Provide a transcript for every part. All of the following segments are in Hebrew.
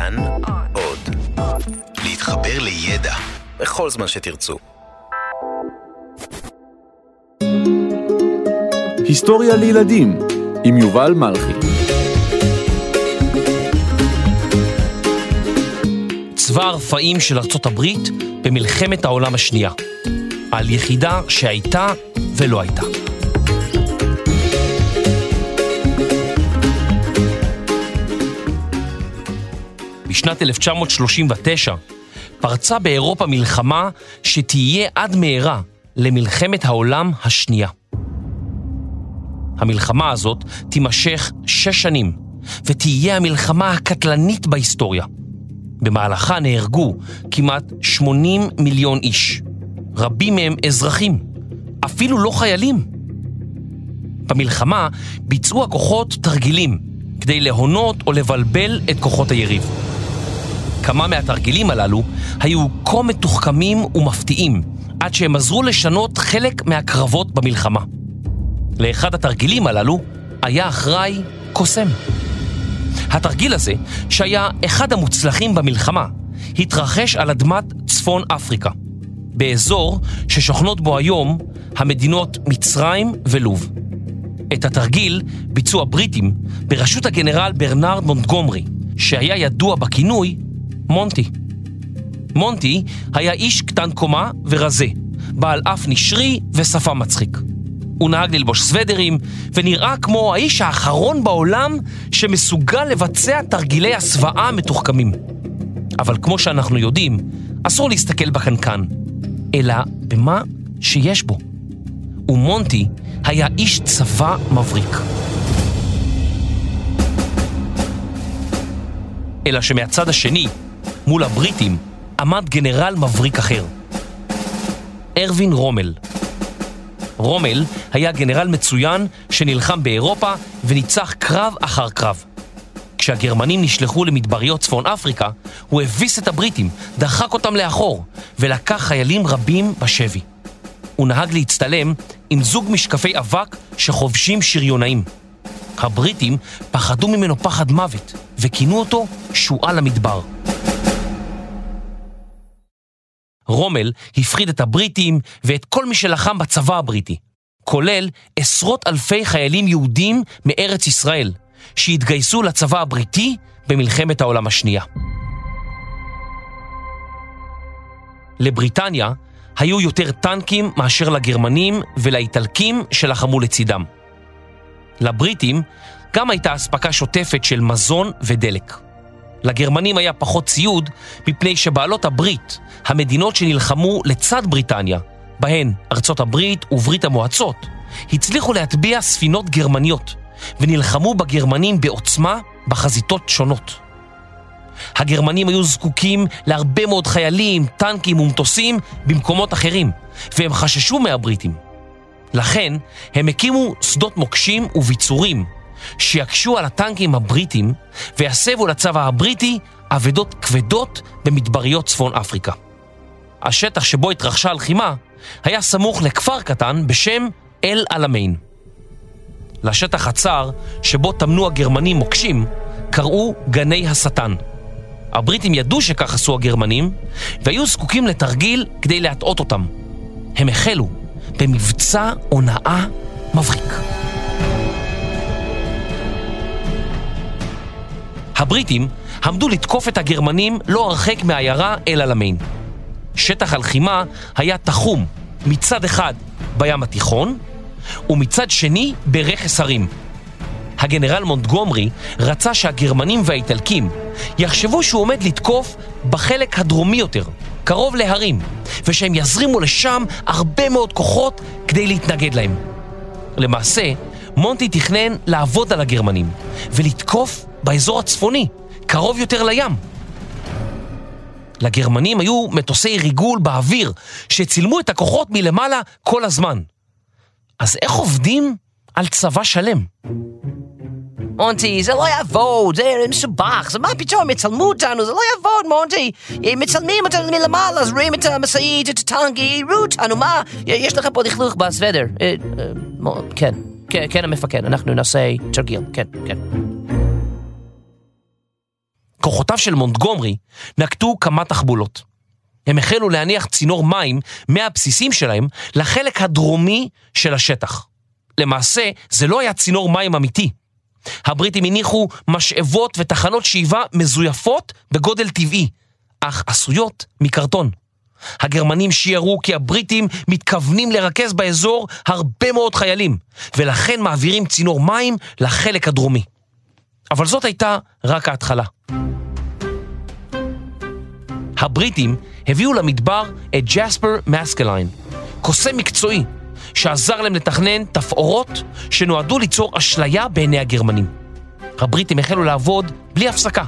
כאן עוד. להתחבר לידע בכל זמן שתרצו. היסטוריה לילדים עם יובל מלכי צבא הרפאים של ארצות הברית במלחמת העולם השנייה. על יחידה שהייתה ולא הייתה. בשנת 1939 פרצה באירופה מלחמה שתהיה עד מהרה למלחמת העולם השנייה. המלחמה הזאת תימשך שש שנים, ותהיה המלחמה הקטלנית בהיסטוריה. במהלכה נהרגו כמעט 80 מיליון איש, רבים מהם אזרחים, אפילו לא חיילים. במלחמה ביצעו הכוחות תרגילים כדי להונות או לבלבל את כוחות היריב. כמה מהתרגילים הללו היו כה מתוחכמים ומפתיעים, עד שהם עזרו לשנות חלק מהקרבות במלחמה. לאחד התרגילים הללו היה אחראי קוסם. התרגיל הזה, שהיה אחד המוצלחים במלחמה, התרחש על אדמת צפון אפריקה, באזור ששוכנות בו היום המדינות מצרים ולוב. את התרגיל ביצעו הבריטים בראשות הגנרל ברנרד מונטגומרי, שהיה ידוע בכינוי מונטי. מונטי היה איש קטן קומה ורזה, בעל אף נשרי ושפה מצחיק. הוא נהג ללבוש סוודרים, ונראה כמו האיש האחרון בעולם שמסוגל לבצע תרגילי הסוואה מתוחכמים. אבל כמו שאנחנו יודעים, אסור להסתכל בקנקן, אלא במה שיש בו. ומונטי היה איש צבא מבריק. אלא שמהצד השני, מול הבריטים, עמד גנרל מבריק אחר. ארווין רומל. רומל היה גנרל מצוין שנלחם באירופה וניצח קרב אחר קרב. כשהגרמנים נשלחו למדבריות צפון אפריקה, הוא הביס את הבריטים, דחק אותם לאחור, ולקח חיילים רבים בשבי. הוא נהג להצטלם עם זוג משקפי אבק שחובשים שריונאים. הבריטים פחדו ממנו פחד מוות, וכינו אותו שועל המדבר. רומל הפחיד את הבריטים ואת כל מי שלחם בצבא הבריטי, כולל עשרות אלפי חיילים יהודים מארץ ישראל, שהתגייסו לצבא הבריטי במלחמת העולם השנייה. לבריטניה היו יותר טנקים מאשר לגרמנים ולאיטלקים שלחמו לצידם. לבריטים גם הייתה אספקה שוטפת של מזון ודלק. לגרמנים היה פחות ציוד מפני שבעלות הברית, המדינות שנלחמו לצד בריטניה, בהן ארצות הברית וברית המועצות, הצליחו להטביע ספינות גרמניות ונלחמו בגרמנים בעוצמה בחזיתות שונות. הגרמנים היו זקוקים להרבה מאוד חיילים, טנקים ומטוסים במקומות אחרים, והם חששו מהבריטים. לכן הם הקימו שדות מוקשים וביצורים שיקשו על הטנקים הבריטים ויסבו לצבא הבריטי אבדות כבדות במדבריות צפון אפריקה. השטח שבו התרחשה הלחימה היה סמוך לכפר קטן בשם אל עלמיין. לשטח הצר שבו טמנו הגרמנים מוקשים קראו גני השטן. הבריטים ידעו שכך עשו הגרמנים והיו זקוקים לתרגיל כדי להטעות אותם. הם החלו במבצע הונאה מבריק. הבריטים עמדו לתקוף את הגרמנים לא הרחק מהעיירה אל עלמיין. שטח הלחימה היה תחום מצד אחד בים התיכון ומצד שני ברכס הרים. הגנרל מונטגומרי רצה שהגרמנים והאיטלקים יחשבו שהוא עומד לתקוף בחלק הדרומי יותר, קרוב להרים, ושהם יזרימו לשם הרבה מאוד כוחות כדי להתנגד להם. למעשה, מונטי תכנן לעבוד על הגרמנים ולתקוף באזור הצפוני, קרוב יותר לים. לגרמנים היו מטוסי ריגול באוויר שצילמו את הכוחות מלמעלה כל הזמן. אז איך עובדים על צבא שלם? מונטי, זה לא יעבוד, זה מסובך, זה מה פתאום, יצלמו אותנו, זה לא יעבוד, מונטי. מצלמים אותנו מלמעלה, אז רואים את המשאית, את הטנק, יראו אותנו, מה? יש לך פה לכלוך בסוודר. אה, אה, כן, כן, כן המפקד, אנחנו נעשה תרגיל, כן, כן. כוחותיו של מונטגומרי נקטו כמה תחבולות. הם החלו להניח צינור מים מהבסיסים שלהם לחלק הדרומי של השטח. למעשה, זה לא היה צינור מים אמיתי. הבריטים הניחו משאבות ותחנות שאיבה מזויפות בגודל טבעי, אך עשויות מקרטון. הגרמנים שיערו כי הבריטים מתכוונים לרכז באזור הרבה מאוד חיילים, ולכן מעבירים צינור מים לחלק הדרומי. אבל זאת הייתה רק ההתחלה. הבריטים הביאו למדבר את ג'ספר מסקליין, קוסם מקצועי שעזר להם לתכנן תפאורות שנועדו ליצור אשליה בעיני הגרמנים. הבריטים החלו לעבוד בלי הפסקה,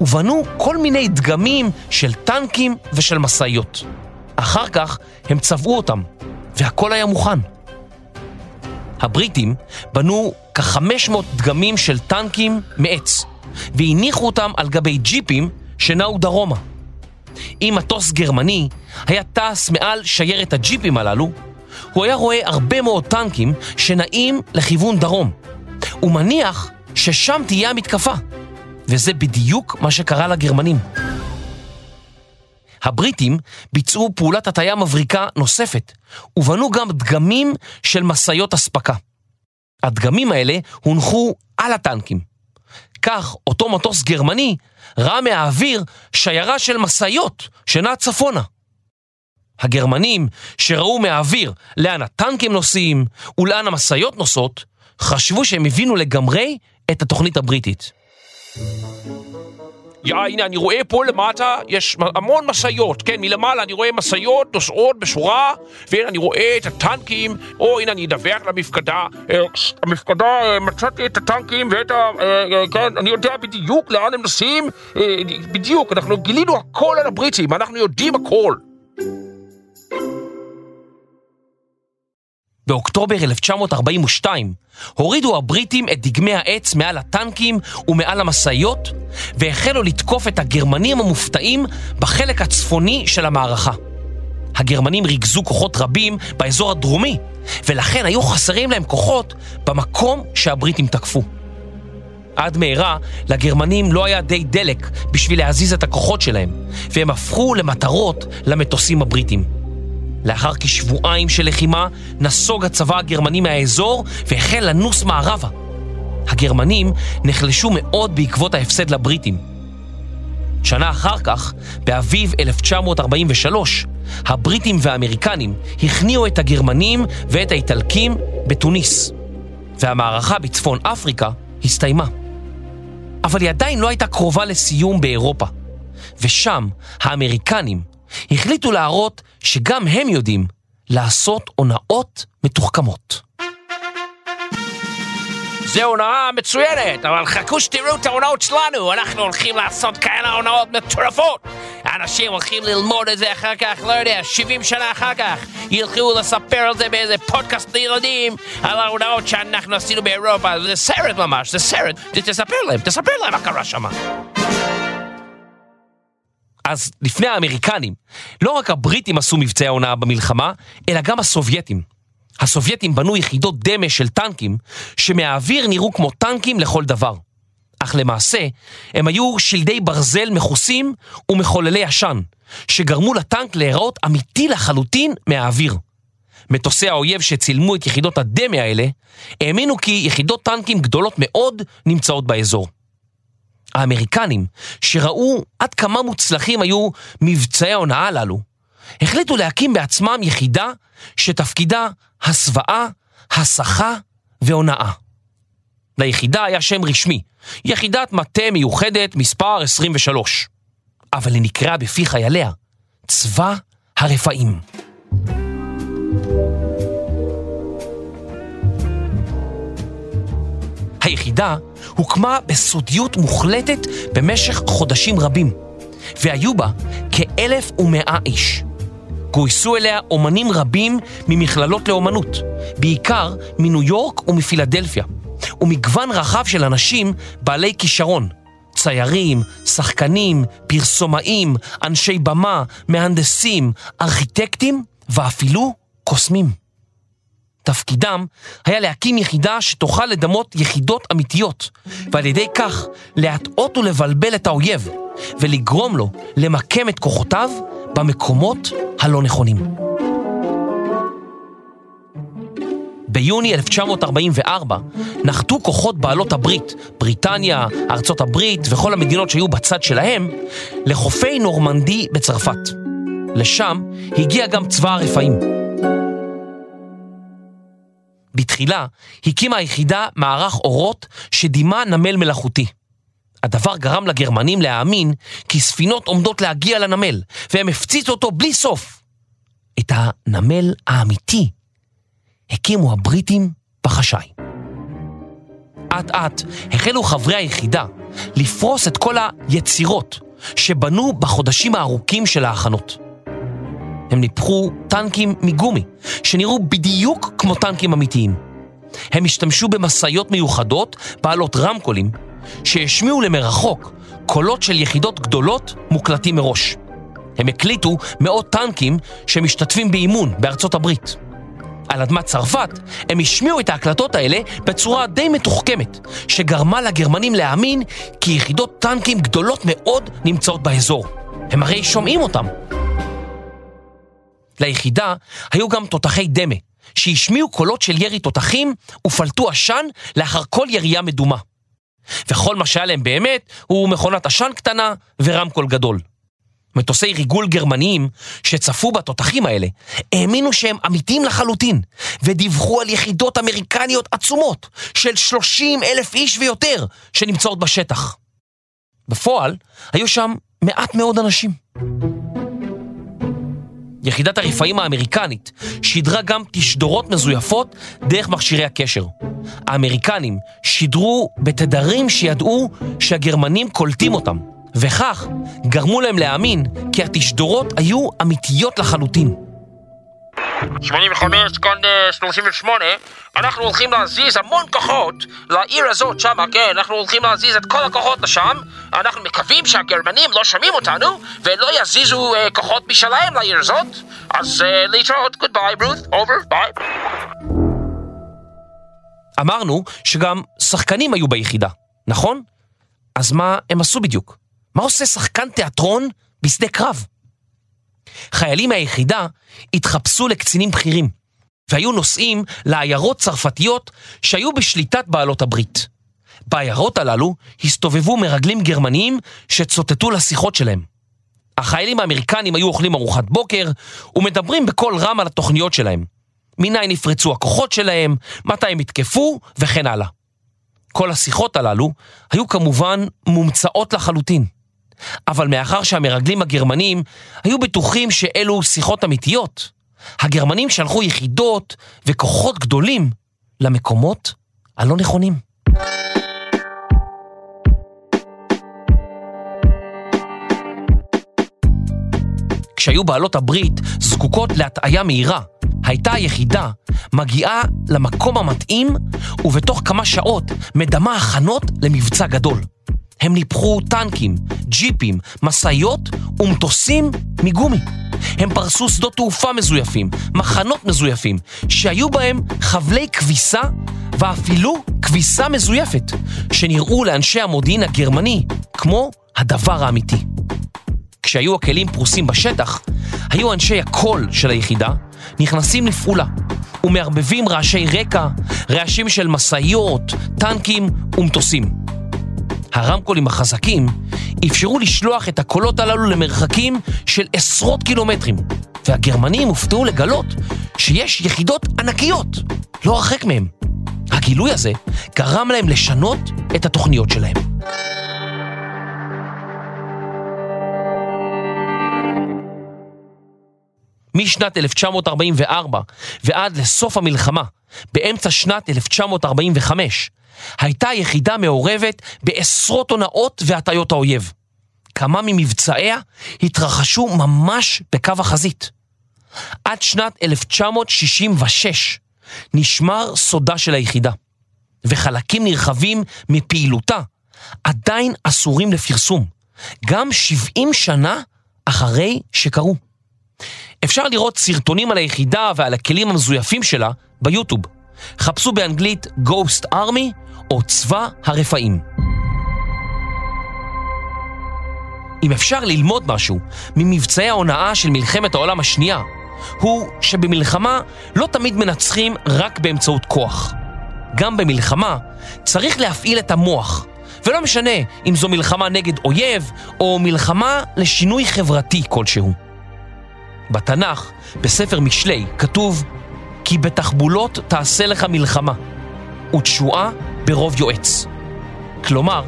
ובנו כל מיני דגמים של טנקים ושל משאיות. אחר כך הם צבעו אותם, והכל היה מוכן. הבריטים בנו כ-500 דגמים של טנקים מעץ, והניחו אותם על גבי ג'יפים שנעו דרומה. אם מטוס גרמני היה טס מעל שיירת הג'יפים הללו, הוא היה רואה הרבה מאוד טנקים שנעים לכיוון דרום. הוא מניח ששם תהיה המתקפה, וזה בדיוק מה שקרה לגרמנים. הבריטים ביצעו פעולת הטיה מבריקה נוספת, ובנו גם דגמים של משאיות אספקה. הדגמים האלה הונחו על הטנקים. כך אותו מטוס גרמני ראה מהאוויר שיירה של משאיות שנעה צפונה. הגרמנים, שראו מהאוויר לאן הטנקים נוסעים ולאן המשאיות נוסעות, חשבו שהם הבינו לגמרי את התוכנית הבריטית. יא, הנה, אני רואה פה למטה, יש המון משאיות, כן, מלמעלה אני רואה משאיות נוסעות בשורה, והנה אני רואה את הטנקים, או הנה אני אדווח למפקדה, אה, המפקדה, אה, מצאתי את הטנקים ואת ה... אה, כן, אני יודע בדיוק לאן הם נוסעים, בדיוק, אנחנו גילינו הכל על הבריטים, אנחנו יודעים הכל. באוקטובר 1942 הורידו הבריטים את דגמי העץ מעל הטנקים ומעל המשאיות והחלו לתקוף את הגרמנים המופתעים בחלק הצפוני של המערכה. הגרמנים ריכזו כוחות רבים באזור הדרומי ולכן היו חסרים להם כוחות במקום שהבריטים תקפו. עד מהרה לגרמנים לא היה די דלק בשביל להזיז את הכוחות שלהם והם הפכו למטרות למטוסים הבריטים. לאחר כשבועיים של לחימה, נסוג הצבא הגרמני מהאזור והחל לנוס מערבה. הגרמנים נחלשו מאוד בעקבות ההפסד לבריטים. שנה אחר כך, באביב 1943, הבריטים והאמריקנים הכניעו את הגרמנים ואת האיטלקים בתוניס, והמערכה בצפון אפריקה הסתיימה. אבל היא עדיין לא הייתה קרובה לסיום באירופה, ושם האמריקנים החליטו להראות שגם הם יודעים לעשות הונאות מתוחכמות. זה הונאה מצוינת, אבל חכו שתראו את ההונאות שלנו, אנחנו הולכים לעשות כאלה הונאות מטורפות. אנשים הולכים ללמוד את זה אחר כך, לא יודע, 70 שנה אחר כך, ילכו לספר על זה באיזה פודקאסט לילדים, על ההונאות שאנחנו עשינו באירופה, זה סרט ממש, זה סרט, תספר להם, תספר להם מה קרה שם. אז לפני האמריקנים, לא רק הבריטים עשו מבצעי הונאה במלחמה, אלא גם הסובייטים. הסובייטים בנו יחידות דמה של טנקים, שמהאוויר נראו כמו טנקים לכל דבר. אך למעשה, הם היו שלדי ברזל מכוסים ומחוללי עשן, שגרמו לטנק להיראות אמיתי לחלוטין מהאוויר. מטוסי האויב שצילמו את יחידות הדמה האלה, האמינו כי יחידות טנקים גדולות מאוד נמצאות באזור. האמריקנים, שראו עד כמה מוצלחים היו מבצעי ההונאה הללו, החליטו להקים בעצמם יחידה שתפקידה הסוואה, הסחה והונאה. ליחידה היה שם רשמי, יחידת מטה מיוחדת מספר 23, אבל היא נקראה בפי חייליה צבא הרפאים. היחידה הוקמה בסודיות מוחלטת במשך חודשים רבים, והיו בה כאלף ומאה איש. גויסו אליה אומנים רבים ממכללות לאומנות, בעיקר מניו יורק ומפילדלפיה, ומגוון רחב של אנשים בעלי כישרון, ציירים, שחקנים, פרסומאים, אנשי במה, מהנדסים, ארכיטקטים ואפילו קוסמים. תפקידם היה להקים יחידה שתוכל לדמות יחידות אמיתיות, ועל ידי כך להטעות ולבלבל את האויב, ולגרום לו למקם את כוחותיו במקומות הלא נכונים. ביוני 1944 נחתו כוחות בעלות הברית, בריטניה, ארצות הברית וכל המדינות שהיו בצד שלהם, לחופי נורמנדי בצרפת. לשם הגיע גם צבא הרפאים. בתחילה הקימה היחידה מערך אורות שדימה נמל מלאכותי. הדבר גרם לגרמנים להאמין כי ספינות עומדות להגיע לנמל, והם הפציצו אותו בלי סוף. את הנמל האמיתי הקימו הבריטים בחשאי. אט אט החלו חברי היחידה לפרוס את כל היצירות שבנו בחודשים הארוכים של ההכנות. הם ניפחו טנקים מגומי, שנראו בדיוק כמו טנקים אמיתיים. הם השתמשו במשאיות מיוחדות, בעלות רמקולים, שהשמיעו למרחוק קולות של יחידות גדולות מוקלטים מראש. הם הקליטו מאות טנקים שמשתתפים באימון בארצות הברית. על אדמת צרפת, הם השמיעו את ההקלטות האלה בצורה די מתוחכמת, שגרמה לגרמנים להאמין כי יחידות טנקים גדולות מאוד נמצאות באזור. הם הרי שומעים אותם. ליחידה היו גם תותחי דמה, שהשמיעו קולות של ירי תותחים ופלטו עשן לאחר כל ירייה מדומה. וכל מה שהיה להם באמת הוא מכונת עשן קטנה ורמקול גדול. מטוסי ריגול גרמניים שצפו בתותחים האלה האמינו שהם אמיתיים לחלוטין ודיווחו על יחידות אמריקניות עצומות של 30 אלף איש ויותר שנמצאות בשטח. בפועל היו שם מעט מאוד אנשים. יחידת הרפאים האמריקנית שידרה גם תשדורות מזויפות דרך מכשירי הקשר. האמריקנים שידרו בתדרים שידעו שהגרמנים קולטים אותם, וכך גרמו להם להאמין כי התשדורות היו אמיתיות לחלוטין. 85 כאן 38, אנחנו הולכים להזיז המון כוחות לעיר הזאת שם, כן, אנחנו הולכים להזיז את כל הכוחות לשם, אנחנו מקווים שהגרמנים לא שומעים אותנו ולא יזיזו אה, כוחות משלהם לעיר הזאת, אז אה, להתראות, goodbye, ברות, over, bye. אמרנו שגם שחקנים היו ביחידה, נכון? אז מה הם עשו בדיוק? מה עושה שחקן תיאטרון בשדה קרב? חיילים מהיחידה התחפשו לקצינים בכירים, והיו נוסעים לעיירות צרפתיות שהיו בשליטת בעלות הברית. בעיירות הללו הסתובבו מרגלים גרמניים שצוטטו לשיחות שלהם. החיילים האמריקנים היו אוכלים ארוחת בוקר ומדברים בקול רם על התוכניות שלהם. מניין נפרצו הכוחות שלהם, מתי הם יתקפו וכן הלאה. כל השיחות הללו היו כמובן מומצאות לחלוטין. אבל מאחר שהמרגלים הגרמנים היו בטוחים שאלו שיחות אמיתיות, הגרמנים שלחו יחידות וכוחות גדולים למקומות הלא נכונים. כשהיו בעלות הברית זקוקות להטעיה מהירה, הייתה היחידה מגיעה למקום המתאים ובתוך כמה שעות מדמה הכנות למבצע גדול. הם ניפחו טנקים, ג'יפים, משאיות ומטוסים מגומי. הם פרסו שדות תעופה מזויפים, מחנות מזויפים, שהיו בהם חבלי כביסה ואפילו כביסה מזויפת, שנראו לאנשי המודיעין הגרמני כמו הדבר האמיתי. כשהיו הכלים פרוסים בשטח, היו אנשי הקול של היחידה נכנסים לפעולה ומערבבים רעשי רקע, רעשים של משאיות, טנקים ומטוסים. הרמקולים החזקים אפשרו לשלוח את הקולות הללו למרחקים של עשרות קילומטרים, והגרמנים הופתעו לגלות שיש יחידות ענקיות לא הרחק מהם. הגילוי הזה גרם להם לשנות את התוכניות שלהם. משנת 1944 ועד לסוף המלחמה, באמצע שנת 1945, הייתה היחידה מעורבת בעשרות הונאות והטיות האויב. כמה ממבצעיה התרחשו ממש בקו החזית. עד שנת 1966 נשמר סודה של היחידה, וחלקים נרחבים מפעילותה עדיין אסורים לפרסום, גם 70 שנה אחרי שקרו. אפשר לראות סרטונים על היחידה ועל הכלים המזויפים שלה ביוטיוב. חפשו באנגלית Ghost Army או צבא הרפאים. אם אפשר ללמוד משהו ממבצעי ההונאה של מלחמת העולם השנייה, הוא שבמלחמה לא תמיד מנצחים רק באמצעות כוח. גם במלחמה צריך להפעיל את המוח, ולא משנה אם זו מלחמה נגד אויב או מלחמה לשינוי חברתי כלשהו. בתנ"ך, בספר משלי, כתוב כי בתחבולות תעשה לך מלחמה, ותשועה ברוב יועץ. כלומר,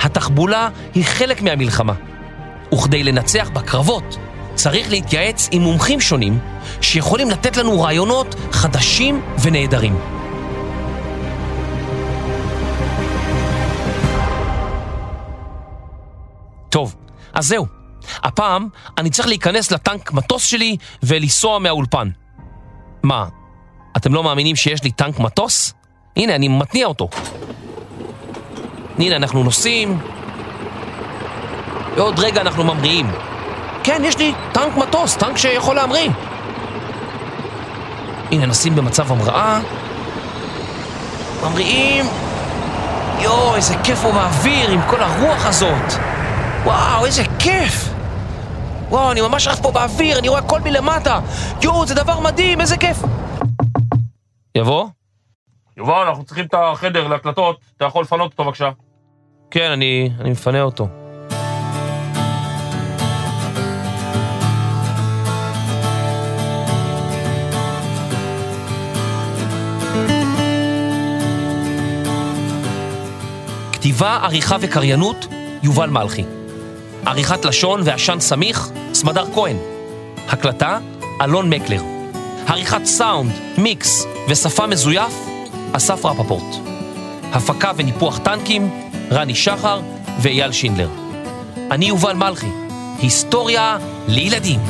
התחבולה היא חלק מהמלחמה, וכדי לנצח בקרבות צריך להתייעץ עם מומחים שונים שיכולים לתת לנו רעיונות חדשים ונהדרים. טוב, אז זהו. הפעם אני צריך להיכנס לטנק מטוס שלי ולנסוע מהאולפן. מה, אתם לא מאמינים שיש לי טנק מטוס? הנה, אני מתניע אותו. הנה, אנחנו נוסעים, ועוד רגע אנחנו ממריאים. כן, יש לי טנק מטוס, טנק שיכול להמריא. הנה, נשים במצב המראה. ממריאים. יואו, איזה כיף הוא באוויר עם כל הרוח הזאת. וואו, איזה כיף! וואו, אני ממש עף פה באוויר, אני רואה הכל מלמטה. יואו, זה דבר מדהים, איזה כיף. יבוא? יובל, אנחנו צריכים את החדר להקלטות, אתה יכול לפנות אותו בבקשה. כן, אני, אני מפנה אותו. כתיבה, עריכה וקריינות, יובל מלכי. עריכת לשון ועשן סמיך, סמדר כהן. הקלטה, אלון מקלר. עריכת סאונד, מיקס ושפה מזויף, אסף רפפורט. הפקה וניפוח טנקים, רני שחר ואייל שינדלר. אני יובל מלכי, היסטוריה לילדים.